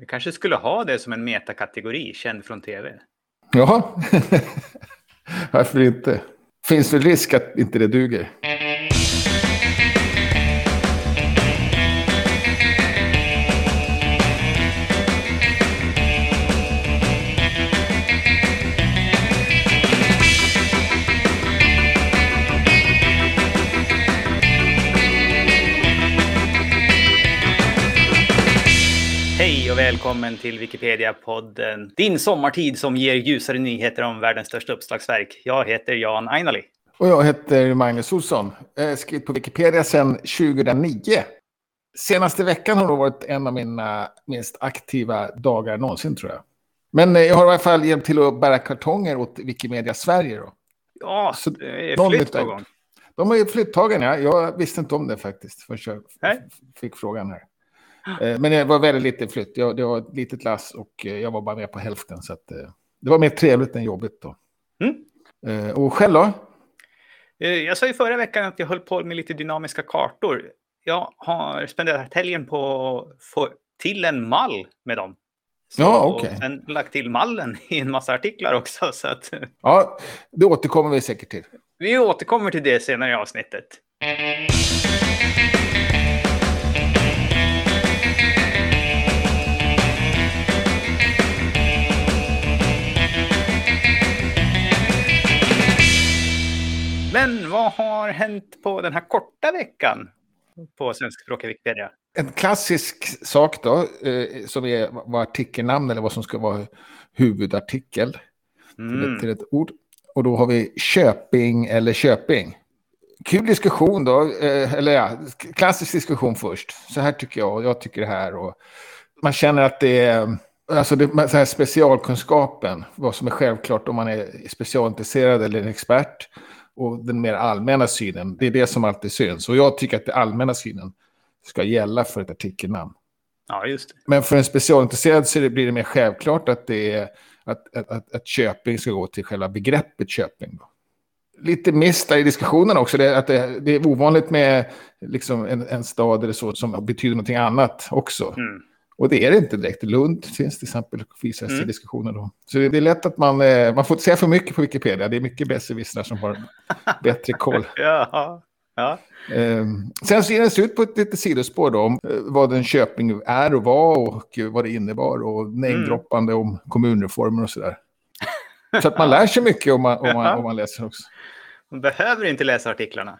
Vi kanske skulle ha det som en metakategori, känd från tv. Ja, varför inte? Finns väl risk att inte det duger. Välkommen till Wikipedia-podden. Din sommartid som ger ljusare nyheter om världens största uppslagsverk. Jag heter Jan Ainali. Och jag heter Magnus Olsson. Jag har skrivit på Wikipedia sedan 2009. Senaste veckan har det varit en av mina minst aktiva dagar någonsin tror jag. Men eh, jag har i alla fall hjälpt till att bära kartonger åt Wikimedia Sverige. Då. Ja, Så det är flytt på gång. De har ju flyttagen, ja. Jag visste inte om det faktiskt förrän jag Nej. fick frågan här. Eh, Men det var väldigt lite flytt. Jag, det var ett litet lass och eh, jag var bara med på hälften. Så att, eh, det var mer trevligt än jobbigt då. Mm. Och själv då? Jag sa ju förra veckan att jag höll på med lite dynamiska kartor. Jag har spenderat helgen på att få till en mall med dem. Så, Ja, okej. Och sen lagt till mallen i en massa artiklar också. Så att Ja, det återkommer vi säkert till. vi återkommer till det senare i avsnittet. Men vad har hänt på den här korta veckan på svenskspråkiga Wikipedia? En klassisk sak då, eh, som är vad artikelnamn eller vad som ska vara huvudartikel till, Mm. ett, till ett ord. Och då har vi Köping eller Köping. Kul diskussion då, eh, eller ja, klassisk diskussion först. Så här tycker jag och jag tycker det här. Och man känner att det är, alltså det, så här specialkunskapen, vad som är självklart om man är specialintresserad eller en expert. Och den mer allmänna synen, det är det som alltid syns. Och jag tycker att den allmänna synen ska gälla för ett artikelnamn. Ja, just det. Men för en specialintresserad så blir det mer självklart att, det är, att, att, att, att Köping ska gå till själva begreppet Köping. Då. Lite miss där i diskussionen också, det, är att det, det är ovanligt med liksom en, en stad eller så som betyder någonting annat också. Mm. Och det är det inte direkt. Lund finns till exempel, i Mm. diskussionen då. Så det, det är lätt att man, eh, man får inte säga för mycket på Wikipedia. Det är mycket besserwissrar som har bättre koll. Ja, ja. Eh, sen så ger den ut på ett litet sidospår då, om eh, vad en köping är och var och vad det innebar och namedroppande om kommunreformer och sådär. Så att man lär sig mycket om man, om man, om man läser också. Man behöver inte läsa artiklarna.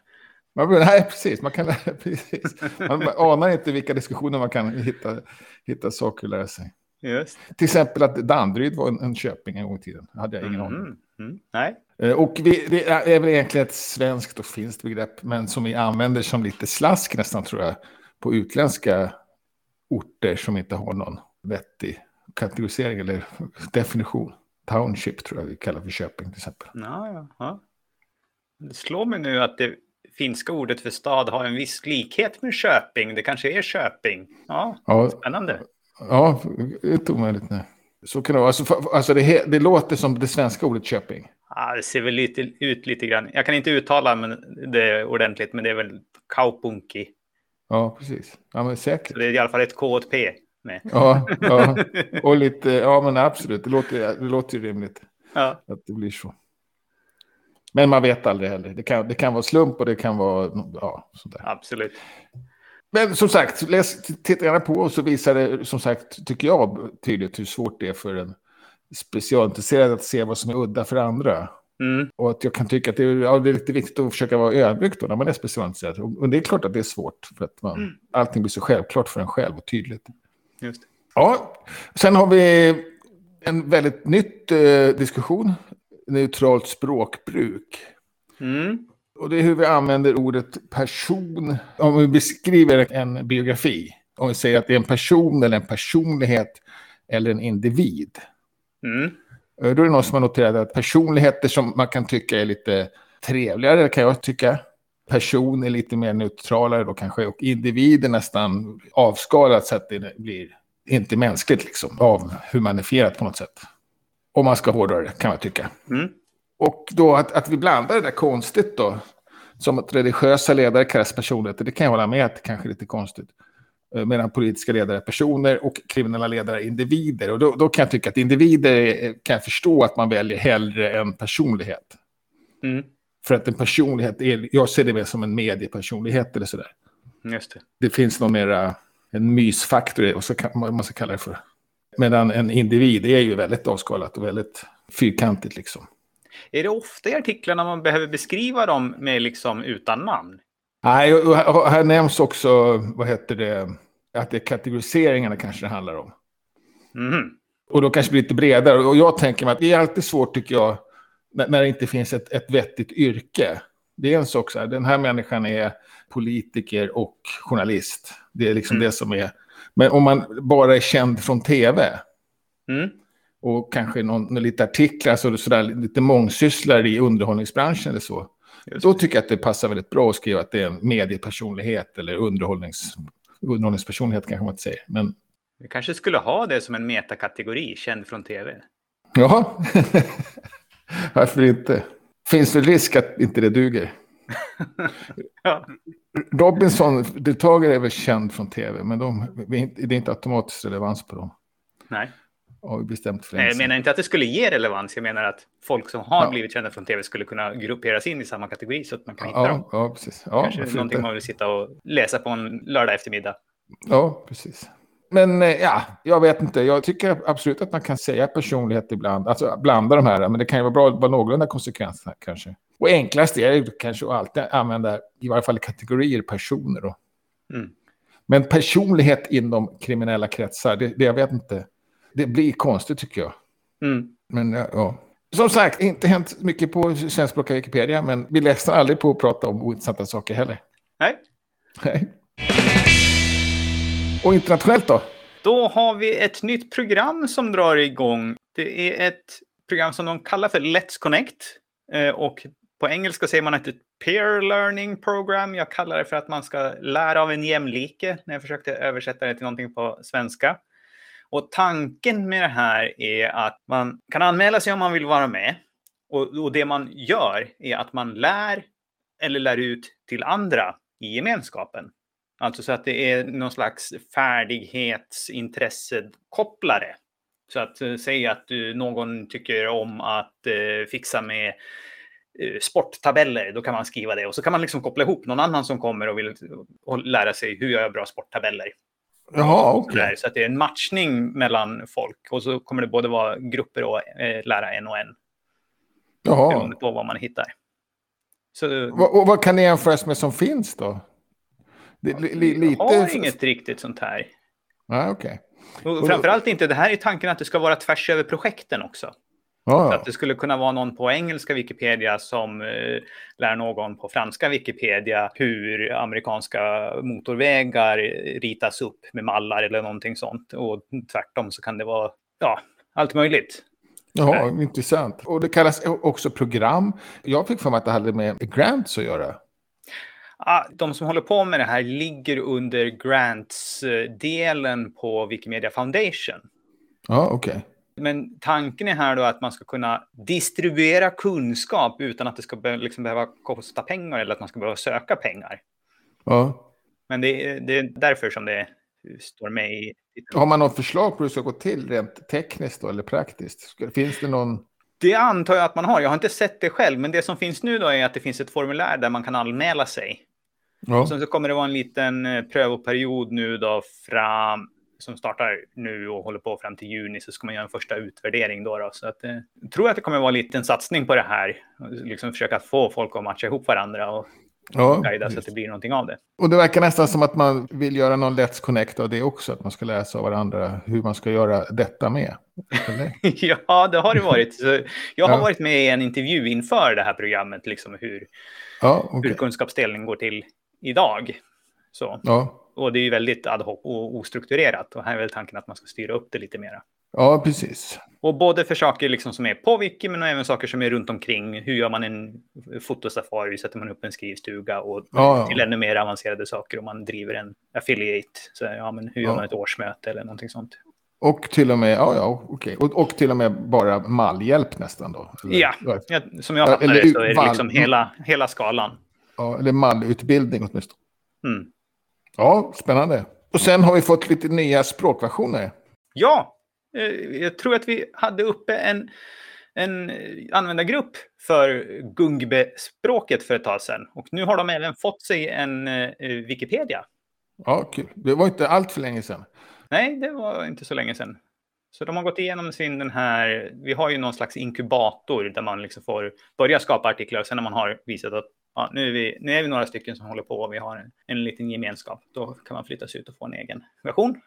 Man, nej, precis. Man, kan precis. man anar inte vilka diskussioner man kan hitta, hitta saker att lära sig. Just. Till exempel att Danderyd var en, en köping en gång i tiden. Det hade jag ingen aning om. Mm. Mm. Nej. Eh, Och vi, det är väl egentligen ett svenskt och finskt begrepp, men som vi använder som lite slask nästan tror jag, på utländska orter som inte har någon vettig kategorisering eller definition. Township tror jag vi kallar för Köping till exempel. Ja, ja. Det slår mig nu att det finska ordet för stad har en viss likhet med Köping. Det kanske är Köping. Ja, Ja, spännande. ja det är omöjligt. Nej. Så kan det vara. Alltså, alltså det, det låter som det svenska ordet Köping. Ja, det ser väl lite, ut lite grann. Jag kan inte uttala men det ordentligt, men det är väl kaupunki. Ja, precis. Ja, men säkert. Så det är i alla fall ett K och ett P med. Ja, ja. och lite, ja men absolut, det låter, det låter rimligt. Ja, att det blir så. Men man vet aldrig heller. Det kan, det kan vara slump och det kan vara... Ja, sånt där. absolut. Men som sagt, läs, titta gärna på och så visar det, som sagt, tycker jag tydligt hur svårt det är för en specialintresserad att se vad som är udda för andra. Mm. Och att jag kan tycka att det är, ja, det är lite viktigt att försöka vara ödmjuk då när man är specialintresserad. Och, det är klart att det är svårt för att man, allting blir så självklart för en själv och tydligt. Just. det. Ja, sen har vi en väldigt nytt eh, diskussion. Neutralt språkbruk. Mm. Och det är hur vi använder ordet person. Om vi beskriver en biografi. Om vi säger att det är en person eller en personlighet eller en individ. Mm. Eh, Då är det någon som har noterat att personligheter som man kan tycka är lite trevligare, kan jag tycka. Person är lite mer neutralare då kanske. Och individ är nästan avskalat så att det blir inte mänskligt liksom. Avhumanifierat på något sätt. Om man ska hårdra det kan jag tycka. Mm. Och då att, att vi blandar det där konstigt då. Som att religiösa ledare kallas personligheter. Det kan jag hålla med att det kanske är lite konstigt. Eh, medan politiska ledare är personer och kriminella ledare är individer. Och då, då kan jag tycka att individer är, kan jag förstå att man väljer hellre än personlighet. Mm. För att en personlighet, är, jag ser det mer som en mediepersonlighet eller sådär. Just det. Det finns nog mera en mysfaktor, och så kan man ska kalla det för. Medan en individ är ju väldigt avskalat och väldigt fyrkantigt liksom. Är det ofta i artiklarna man behöver beskriva dem med liksom utan namn? Nej, och här nämns också, vad heter det, att det är kategoriseringarna kanske det handlar om. Mm. Och då kanske blir lite bredare. Och jag tänker mig att det är alltid svårt tycker jag, när, det inte finns ett, ett vettigt yrke. Det är en sak så här, den här människan är politiker och journalist. Det är liksom Mm. det som är. Men om man bara är känd från tv Mm. och kanske någon, någon lite artiklar, alltså sådär, lite mångsysslare i underhållningsbranschen eller så. Just Då tycker jag att det passar väldigt bra att skriva att det är en mediepersonlighet eller underhållnings, underhållningspersonlighet kanske man inte säger. Men Vi kanske skulle ha det som en metakategori, känd från tv. ja, varför inte? Finns det risk att inte det duger? Ja. Robinson-deltagare är väl känd från tv, men de, det är inte automatiskt relevans på dem. Nej. Har vi bestämt för Nej, jag menar inte att det skulle ge relevans. Jag menar att folk som har Ja. blivit kända från tv skulle kunna grupperas in i samma kategori så att man kan hitta dem. Ja, ja, precis. Ja, Kanske någonting inte? man vill sitta och läsa på en lördag eftermiddag. Ja, precis. Men eh, ja, jag vet inte. Jag tycker absolut att man kan säga personlighet ibland. Alltså blanda de här. Men det kan ju vara bra att vara någorlunda konsekvent här, kanske. Och enklast är ju kanske att alltid använda, i varje fall kategorier, personer. Då. Mm. Men personlighet inom kriminella kretsar, det, det jag vet inte. Det blir konstigt tycker jag. Mm. Men ja. Som sagt, inte hänt mycket på svenskspråkiga Wikipedia, men vi ledsnar aldrig på att prata om ointressanta saker heller. Nej. Nej. Och internationellt då? Då har vi ett nytt program som drar igång. Det är ett program som de kallar för Let's Connect. Eh, Och på engelska säger man att det är ett peer learning program. Jag kallar det för att man ska lära av en jämlike när jag försökte översätta det till någonting på svenska. Och tanken med det här är att man kan anmäla sig om man vill vara med. Och, och det man gör är att man lär eller lär ut till andra i gemenskapen. Alltså så att det är någon slags färdighetsintressekopplare. Så att eh, säg säga att du, någon tycker om att eh, fixa med sporttabeller, då kan man skriva det. Och så kan man liksom koppla ihop någon annan som kommer och vill och lära sig hur jag gör bra sporttabeller. Jaha, okej. sådär. Så att det är en matchning mellan folk. Och så kommer det både vara grupper och eh, lära en och en. Jaha. Beroende på vad man hittar. Så Och vad kan det jämföras med som finns då? Det, li, li, lite... jag har inget riktigt sånt här. Ja, okej. Och framförallt inte, det här är tanken att det ska vara tvärs över projekten också. Så Ja, att det skulle kunna vara någon på engelska Wikipedia som eh, lär någon på franska Wikipedia hur amerikanska motorvägar eh, ritas upp med mallar eller någonting sånt. Och tvärtom så kan det vara ja, allt möjligt. Jaha, intressant. Och det kallas också program. Jag fick för mig att det hade med grants att göra. Ah, de som håller på med det här ligger under grants-delen på Wikimedia Foundation. Ja, okej. Men tanken är här då att man ska kunna distribuera kunskap utan att det ska be liksom behöva kosta pengar eller att man ska behöva söka pengar. Ja. Men det är, det är därför som det står med i. Har man något förslag på hur det ska gå till rent tekniskt då, eller praktiskt? Finns det någon... Det antar jag att man har. Jag har inte sett det själv, men det som finns nu då är att det finns ett formulär där man kan anmäla sig. Ja, Och sen så kommer det vara en liten eh, prövoperiod nu då fram som startar nu och håller på fram till juni så ska man göra en första utvärdering då. då. Så att, eh, jag tror att det kommer vara en liten satsning på det här. Liksom försöka få folk att matcha ihop varandra och ja. guida så att det blir någonting av det. Och det verkar nästan som att man vill göra någon Let's Connect av det också. Att man ska läsa av varandra hur man ska göra detta med. Ja, det har det varit. Så jag har Ja. varit med i en intervju inför det här programmet, liksom hur, Ja, hur okej. kunskapsdelning går till idag. Så. Ja. Och det är ju väldigt ad hoc och ostrukturerat. Och här är väl tanken att man ska styra upp det lite mera. ja, precis. Och både för saker liksom som är på Wiki, men även saker som är runt omkring. Hur gör man en fotosafari? Hur sätter man upp en skrivstuga? Och Ja, ja. till ännu mer avancerade saker om man driver en affiliate. Så, ja, men hur gör Ja. man ett årsmöte eller någonting sånt? Och till och med, ja, ja, okej. Och, och till och med bara mallhjälp nästan då. Eller, Ja. Som jag Ja, fattar det så är det liksom hela, hela skalan. ja, eller mallutbildning åtminstone. Mm. Ja, spännande. Och sen har vi fått lite nya språkversioner. Ja, eh, jag tror att vi hade uppe en, en användargrupp för Gungbe-språket för ett tag sedan. Och nu har de även fått sig en eh, Wikipedia. Ja, kul. Det var inte allt för länge sedan. Nej, det var inte så länge sedan. Så de har gått igenom sin den här, vi har ju någon slags inkubator där man liksom får börja skapa artiklar och sen när man har visat att ja, nu, är vi, nu är vi några stycken som håller på och vi har en, en liten gemenskap, då kan man flyttas ut och få en egen version.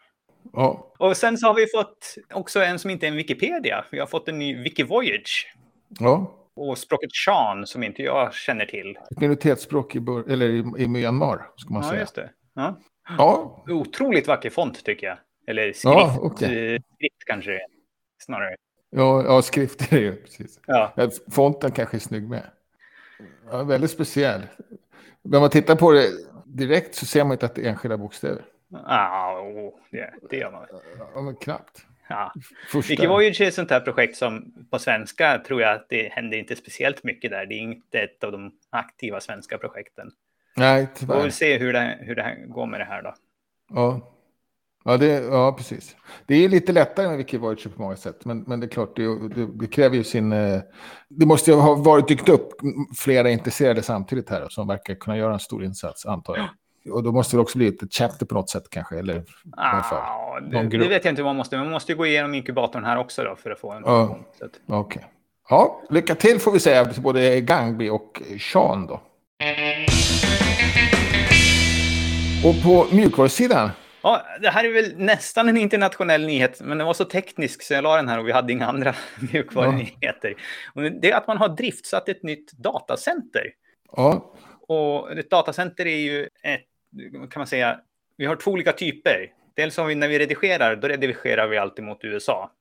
Ja. Och sen så har vi fått också en som inte är en Wikipedia. Vi har fått en ny Wikivoyage. Ja. Och språket Shan som inte jag känner till. Ett minoritetsspråk i, eller i, i Myanmar, ska man Ja, säga. just det. Ja. Ja, Otroligt vacker font tycker jag. Eller skrift, Ja, okej. eh, skrift kanske snarare. ja, ja skrift är det ju. Precis. Ja, Fonten kanske är snygg med. Ja, väldigt speciell. När man tittar på det direkt så ser man inte att det är enskilda bokstäver. Ah, oh, det, det gör man. Ja, men knappt. Ja. Första. Wikivoyage är ett sånt här projekt som på svenska tror jag att det händer inte speciellt mycket där. Det är inte ett av de aktiva svenska projekten. Nej, Vi får tyvärr. se hur det, hur det går med det här då. Ja. Ja, det, ja, precis. Det är lite lättare med Wikivoyage på många sätt. Men, men det är klart, det, det, det kräver ju sin... eh, Det måste ju ha varit dykt upp flera intresserade samtidigt här som verkar kunna göra en stor insats, antar jag. Och då måste det också bli ett chapter på något sätt kanske, eller alla fall. Ah, det, någon grupp. det vet jag inte vad man måste. Man måste ju gå igenom inkubatorn här också då för att få en att, Okej. Ja, lycka till får vi säga till både Gangby och Sean då. Och på mjukvarusidan, Ja, det här är väl nästan en internationell nyhet, men den var så teknisk så jag la den här och vi hade inga andra mjukvarunyheter. Och Det är att man har driftsatt ett nytt datacenter. ja, Och ett datacenter är ju ett, kan man säga, vi har två olika typer. Dels har vi när vi redigerar, då redigerar vi alltid mot USA.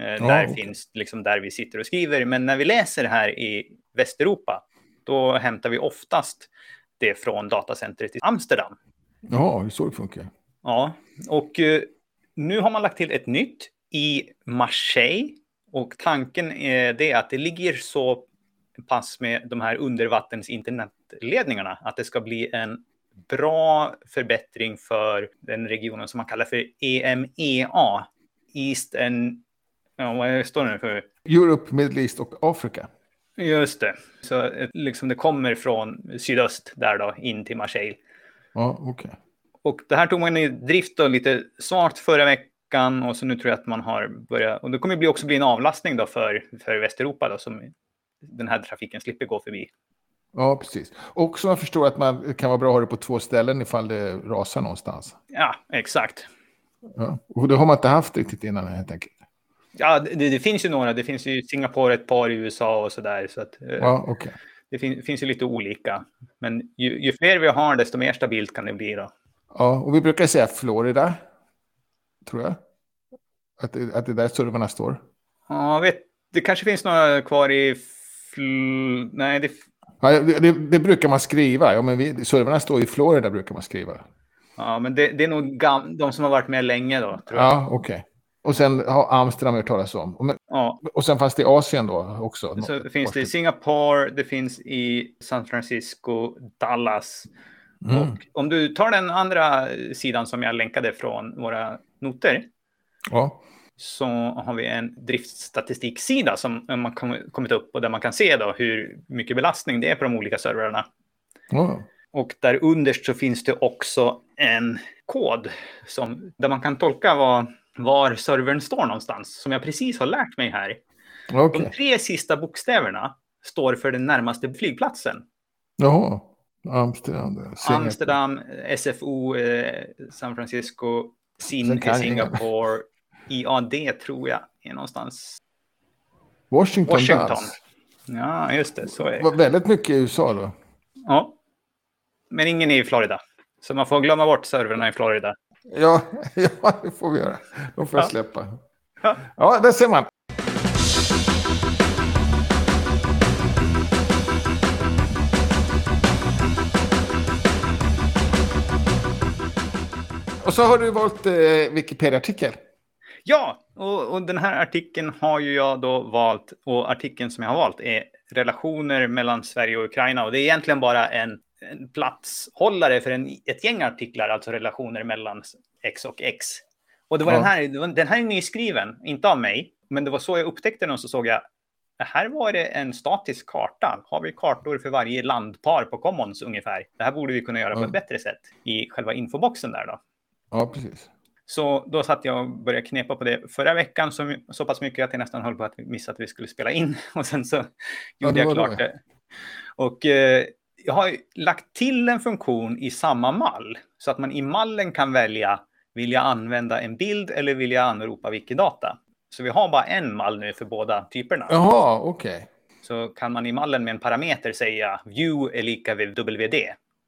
Eh, där okej. finns liksom där vi sitter och skriver. Men när vi läser här i Västeuropa, då hämtar vi oftast det från datacentret i Amsterdam. ja, hur så det funkar. Ja, och eh, nu har man lagt till ett nytt i Marseille. Och tanken är det att det ligger så pass med de här undervattens internetledningarna att det ska bli en bra förbättring för den regionen som man kallar för EMEA. East and... Ja, vad står det nu för? Europe, Middle East och Afrika. Just det. Så eh, liksom det kommer från sydöst där då in till Marseille. Ja, okej. Och det här tog man i drift då lite snart förra veckan och så nu tror jag att man har börjat. Och det kommer bli också bli en avlastning då för, för Västeuropa då som den här trafiken slipper gå förbi. Ja, precis. Och som jag förstår att man kan vara bra att ha det på två ställen ifall det rasar någonstans. Ja, exakt. Ja. Och det har man inte haft riktigt innan helt enkelt. Ja, det, det finns ju några. Det finns ju Singapore, ett par i USA och så där. Så att, eh, Ja, okej. det fin, finns ju lite olika. Men ju, ju fler vi har, desto mer stabilt kan det bli då. Ja, och vi brukar säga Florida, tror jag. Att det, att det är där servrarna står. Ja, vet, det kanske finns några kvar i... Fl... Nej, det, Ja, det, det, det brukar man skriva. Ja, men vi, servrarna står i Florida, brukar man skriva. ja, men det, det är nog gam, de som har varit med länge då. Tror. Ja, okej. Och sen har Amsterdam hört talas om. Och, men, Ja, och sen fast i Asien då också. Så det finns det i Singapore, det finns i San Francisco, Dallas. Mm. Och om du tar den andra sidan som jag länkade från våra noter Ja, så har vi en driftstatistiksida som man kom- kommit upp och där man kan se då hur mycket belastning det är på de olika servrarna. ja. Och där underst så finns det också en kod som, där man kan tolka vad, var servern står någonstans, som jag precis har lärt mig här. okej. De tre sista bokstäverna står för den närmaste flygplatsen. Jaha. Amsterdam. Singapore. Amsterdam, SFO, eh, San Francisco, SIN Singapore, IAD tror jag är någonstans. Washington. Washington. Ja, just det, så är Det väldigt mycket i USA då. Ja. Men ingen i Florida. Så man får glömma bort servrarna i Florida. Ja, ja, det får vi göra. De får jag Ja. släppa. Ja. Ja, där ser man. Så har du valt eh, Wikipedia-artikel. Ja, och, och den här artikeln har ju jag då valt. Och artikeln som jag har valt är relationer mellan Sverige och Ukraina. Och det är egentligen bara en en platshållare för en, ett gäng artiklar, alltså relationer mellan X och X. Och det var Ja. den här, den här är nyskriven, inte av mig, men det var så jag upptäckte den och så såg jag, här var det en statisk karta. Har vi kartor för varje landpar på Commons ungefär? Det här borde vi kunna göra på ett bättre sätt i själva infoboxen där då. Ja, precis. Så då satt jag och började knepa på det förra veckan så, så pass mycket att jag nästan höll på att missa att vi skulle spela in. Och sen så gjorde jag klart det. det. Och eh, jag har lagt till en funktion i samma mall så att man i mallen kan välja vill jag använda en bild eller vill jag anropa Wikidata? Så vi har bara en mall nu för båda typerna. Jaha, okej. Så kan man i mallen med en parameter säga view är lika vid WD.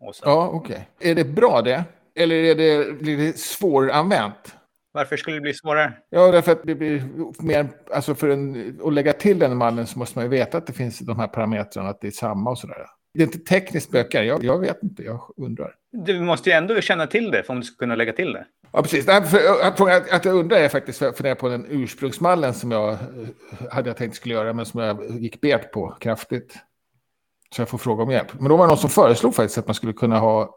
Och så. Ja, okej. Är det bra det? Eller är det, blir det svåranvänt? Varför skulle det bli svårare? Ja, därför att det blir mer, alltså för en, att lägga till den mallen så måste man ju veta att det finns de här parametrarna, att det är samma och sådär. Det är inte tekniskt bökar, jag, jag vet inte, jag undrar. Du måste ju ändå känna till det för om du ska kunna lägga till det. Ja, precis. För, att, att, jag undrar är faktiskt för, för det på den ursprungsmallen som jag eh, hade jag tänkt skulle göra, men som jag gick bet på kraftigt. Så jag får fråga om hjälp. Men då var det någon som föreslog faktiskt att man skulle kunna ha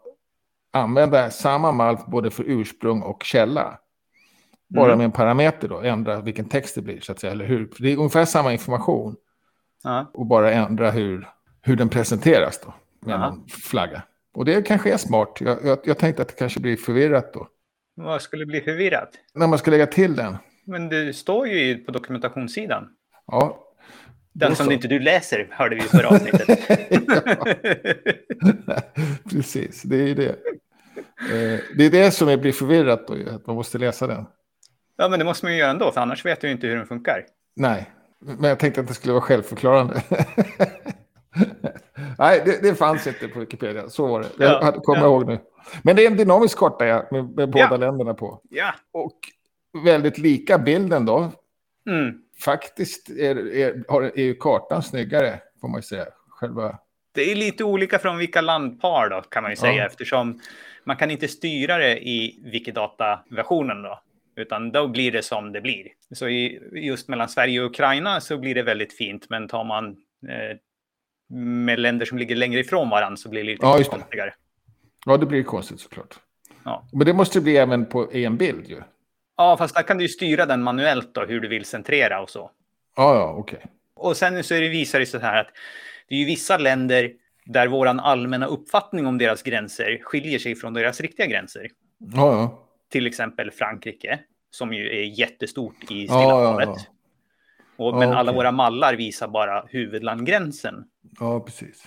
använda samma mall både för ursprung och källa. Bara Mm. med en parameter då, ändra vilken text det blir så att säga, eller hur? För det är ungefär samma information Ja. och bara ändra hur, hur den presenteras då, med Aha. en flagga. Och det kanske är smart. Jag, jag, jag tänkte att det kanske blir förvirrat då. Vad skulle bli förvirrat? När man ska lägga till den. Men det står ju på dokumentationssidan. Ja, Den som inte du läser hörde vi förra avsnittet. Precis, det är ju det. Eh, Det är det som blir förvirrat då, att man måste läsa den. ja, men det måste man ju göra ändå, för annars vet du inte hur den funkar. Nej, men jag tänkte att det skulle vara självförklarande. Nej, det, det fanns inte på Wikipedia. Så var det. Jag Ja, kommer ja. ihåg nu. Men det är en dynamisk karta ja, med, med båda Ja. länderna på. Ja. Och väldigt lika bilden då. Mm. Faktiskt är, är, har, är ju kartan snyggare, får man ju säga. Själva... Det är lite olika från vilka landpar då, kan man ju säga, eftersom man kan inte styra det i Wikidata-versionen då, utan då blir det som det blir. Så i, just mellan Sverige och Ukraina så blir det väldigt fint, men tar man eh, med länder som ligger längre ifrån varandra så blir det lite Ja, just det. konstigare. Ja, det blir konstigt såklart. Ja. Men det måste bli även på, en bild ju. Ja, fast där kan du ju styra den manuellt då, hur du vill centrera och så. Ja, ja, okej. Och sen så är det visar det sig så här att det är ju vissa länder där våran allmänna uppfattning om deras gränser skiljer sig från deras riktiga gränser. Ja, ja. Till exempel Frankrike, som ju är jättestort i Stilla havet. ja. Och, men alla okej. våra mallar visar bara huvudlandgränsen. Ja, precis.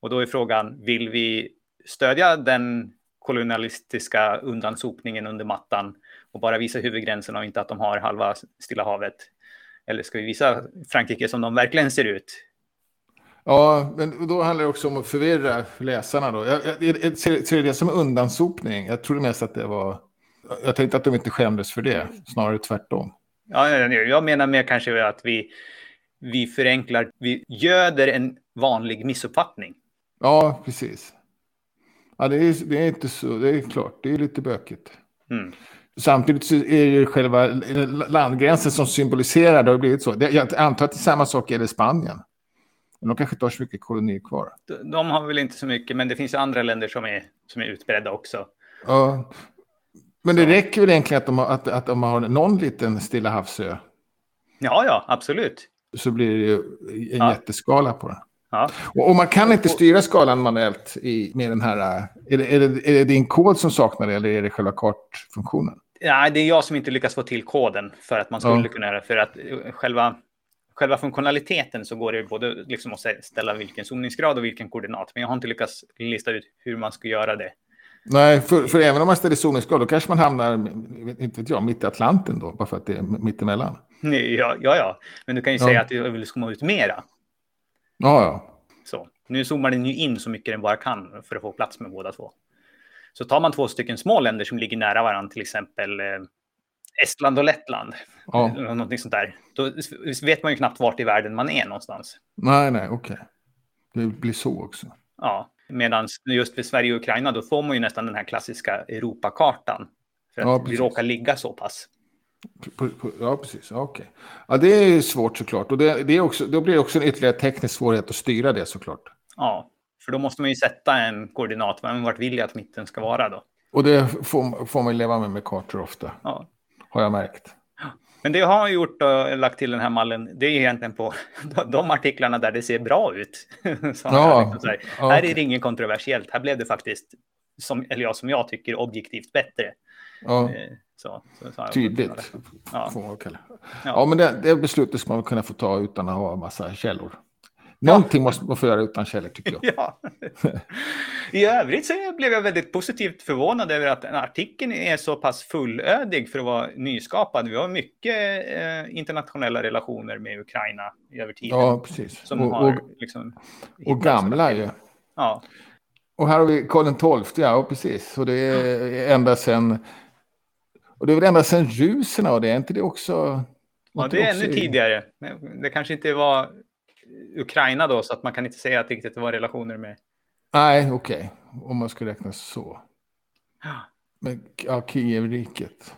Och då är frågan, vill vi stödja den kolonialistiska undansopningen under mattan och bara visa huvudgränsen och inte att de har halva Stilla havet? Eller ska vi visa Frankrike som de verkligen ser ut? Ja, men då handlar det också om att förvirra läsarna då. Jag, jag, jag ser, ser det som undansopning? Jag trodde mest att det var... Jag tänkte att de inte skämdes för det, snarare tvärtom. Ja, jag menar mer kanske att vi, vi förenklar, vi göder en vanlig missuppfattning. Ja, precis. Ja, det är, det är inte så, det är klart, det är lite bökigt. Mm. Samtidigt är det själva landgränsen som symboliserar, det har blivit så. Jag antar att det är samma sak gäller Spanien. Men de kanske inte har så mycket kolonier kvar. De- De har väl inte så mycket, men det finns andra länder som är, som är utbredda också. Ja. Men det Så. räcker väl egentligen att de, har, att, att de har någon liten Stilla havsö. Ja, ja, absolut. Så blir det ju en Ja. jätteskala på den. Ja. Och, och man kan inte styra skalan manuellt i, med den här... äh, Är det, är, det, är det din kod som saknar det eller är det själva kartfunktionen? Ja, det är jag som inte lyckas få till koden för att man skulle Ja. kunna göra det. För att eh, själva, själva funktionaliteten så går det både liksom att ställa vilken zoningsgrad och vilken koordinat. Men jag har inte lyckats lista ut hur man ska göra det. Nej, för, för även om man ställer zoningsgrad då kanske man hamnar, inte vet jag, mitt i Atlanten då, bara för att det är mittemellan. Ja, ja, ja. men du kan ju Ja. säga att du vill zooma ut mera. Ja, ja. Så. Nu zoomar den ju in så mycket den bara kan för att få plats med båda två. Så tar man två stycken små länder som ligger nära varandra, till exempel eh, Estland och Lettland, ja. någonting sånt där, då vet man ju knappt vart i världen man är någonstans. Nej, nej, okej. Det blir så också. Ja, medan just för Sverige och Ukraina, då får man ju nästan den här klassiska Europakartan. För att Ja, vi råkar ligga så pass. Ja, precis. Okej. Ja, det är svårt såklart. Och det, det är också, då blir det också en ytterligare teknisk svårighet att styra det såklart. Ja, För då måste man ju sätta en koordinat, men vart vill jag att mitten ska vara då? Och det får, får man leva med med kartor ofta, Ja. Har jag märkt. Men det jag har gjort och lagt till den här mallen, det är egentligen på de artiklarna där det ser bra ut. Så Ja, liksom så här, okej. är det inget kontroversiellt. Här blev det faktiskt, som, eller ja, som jag tycker, objektivt bättre. Ja, Eh, Så, så, så tydligt. Ja. Ja, men det, det beslutet ska man kunna få ta utan att ha en massa källor. Någonting måste man få göra utan källor, tycker jag. Ja. I övrigt så blev jag väldigt positivt förvånad över att artikeln är så pass fullödig för att vara nyskapad. Vi har mycket eh, internationella relationer med Ukraina i över tiden. Ja, precis. Som Och, har och, liksom och gamla ju. Ja, Och här har vi Karl XII, ja precis. Och det är ända sedan... Och det är väl ända sedan ruserna och det, är inte det också... ja det är ännu tidigare. Det kanske inte var Ukraina då, så att man kan inte säga att det var relationer med... Nej, okej. Om man ska räkna så. Ja. Men ja, Kievriket.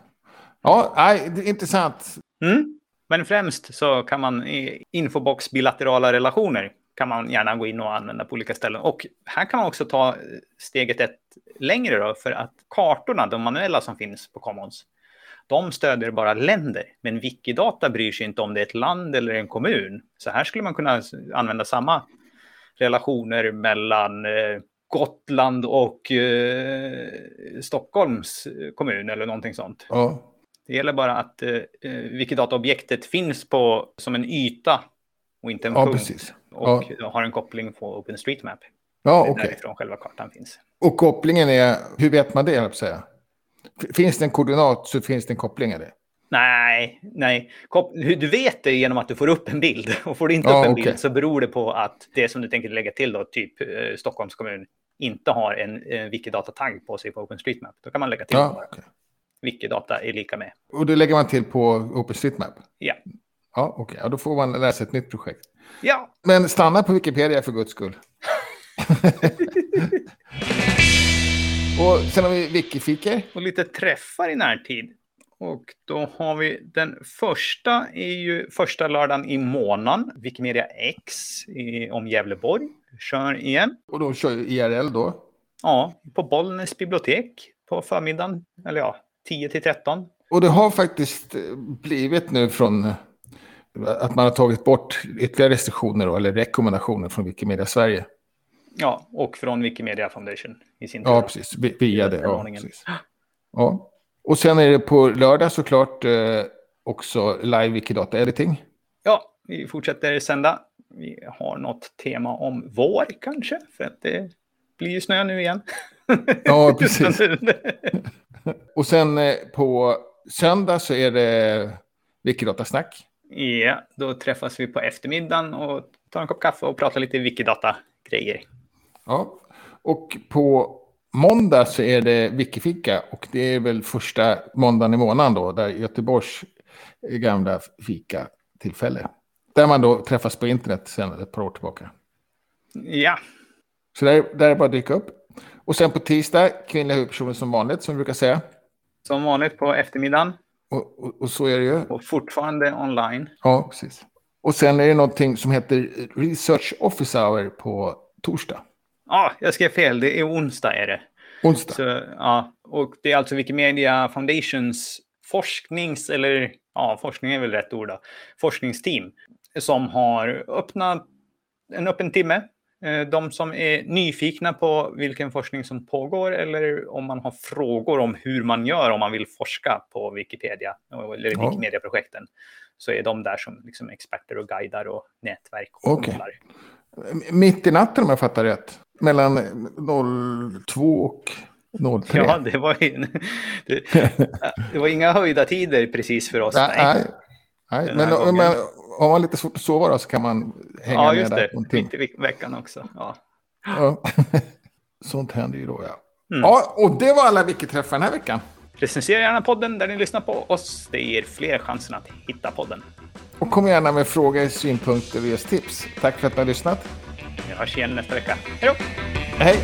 Ja, nej, det är intressant. Mm. Men främst så kan man i infobox bilaterala relationer kan man gärna gå in och använda på olika ställen. Och här kan man också ta steget ett längre då, för att kartorna, de manuella som finns på Commons, de stödjer bara länder. Men Wikidata bryr sig inte om det är ett land eller en kommun. Så här skulle man kunna använda samma relationer mellan eh, Gotland och eh, Stockholms kommun eller någonting sånt. Ja, Det gäller bara att eh, eh, Wikidata-objektet finns på, som en yta och inte en ja punkt. precis. Och har en koppling på OpenStreetMap. Ja, okej. därifrån själva kartan finns. Och kopplingen är, hur vet man det, jag säga? Finns det en koordinat så finns det en koppling det. Nej, nej. Du vet det genom att du får upp en bild. Och får du inte Ja, upp en okej. bild så beror det på att det som du tänker lägga till då, typ eh, Stockholms kommun, inte har en eh, Wikidata-tagg på sig på OpenStreetMap. Då kan man lägga till Ja, bara. okej. Wikidata är lika med. Och det lägger man till på OpenStreetMap? Ja. Ja, okej. Ja, då får man läsa ett nytt projekt. Ja, Men stanna på Wikipedia för guds skull. och sen har vi Wikifikor. och lite träffar i närtid. Och då har vi den första är ju första lördagen i månaden. Wikimedia X i, om Gävleborg. Kör igen. Och de kör IRL då. Ja, på Bollnäs bibliotek på förmiddagen. Eller ja, 10 till 13. Och det har faktiskt eh, blivit nu från eh, att man har tagit bort ytterligare restriktioner då, eller rekommendationer från Wikimedia Sverige. Ja, och från Wikimedia Foundation i sin tur. Ja, precis. Vi- Via det. Ja, precis. ja. Och sen är det på lördag såklart eh, också live Wikidata editing. Ja, vi fortsätter sända. Vi har något tema om vår kanske, för att det blir ju snö nu igen. Ja, precis. Och sen eh, på söndag så är det Wikidata-snack. ja, då träffas vi på eftermiddagen och tar en kopp kaffe och pratar lite Wikidata-grejer. Ja. Och på måndag så är det Wikifika och det är väl första måndagen i månaden då, där Göteborgs gamla fika-tillfälle. Där man då träffas på internet sedan ett par år tillbaka. Ja, Så där, där är det bara att dyka upp. Och sen på tisdag, kvinnliga huvudpersoner som vanligt, som vi brukar säga. som vanligt på eftermiddagen Och, och, och så är det ju. och fortfarande online. Ja, precis. Och sen är det någonting som heter Research Office Hour på torsdag. Ja, jag skrev fel. Det är onsdag är det. Onsdag. Så, ja, och det är alltså Wikimedia Foundations forsknings, eller ja, forskning är väl rätt ord då, forskningsteam som har öppnat en öppen timme. Eh, De som är nyfikna på vilken forskning som pågår eller om man har frågor om hur man gör om man vill forska på Wikipedia eller Ja. Wikimedia-projekten så är de där som liksom experter och guidar och nätverk och kollar. Mitt i natten om jag fattar rätt. Mellan 02 och 03. Ja, det var, ju, det, det var inga höjda tider precis för oss. nej, nej. nej. Men om man har man lite svårt att sova då så kan man hänga Ja, just det. Mitt i veck- veckan också. Ja. Ja. Sånt händer ju då, ja. Mm. Ja, och det var alla Wiki-träffar den här veckan. Recensera gärna podden där ni lyssnar på oss. Det ger fler chansen att hitta podden. Och kom gärna med frågor, synpunkter och ge tips. Tack för att ni har lyssnat. Vi hörs igen nästa vecka. Hej då! Hej!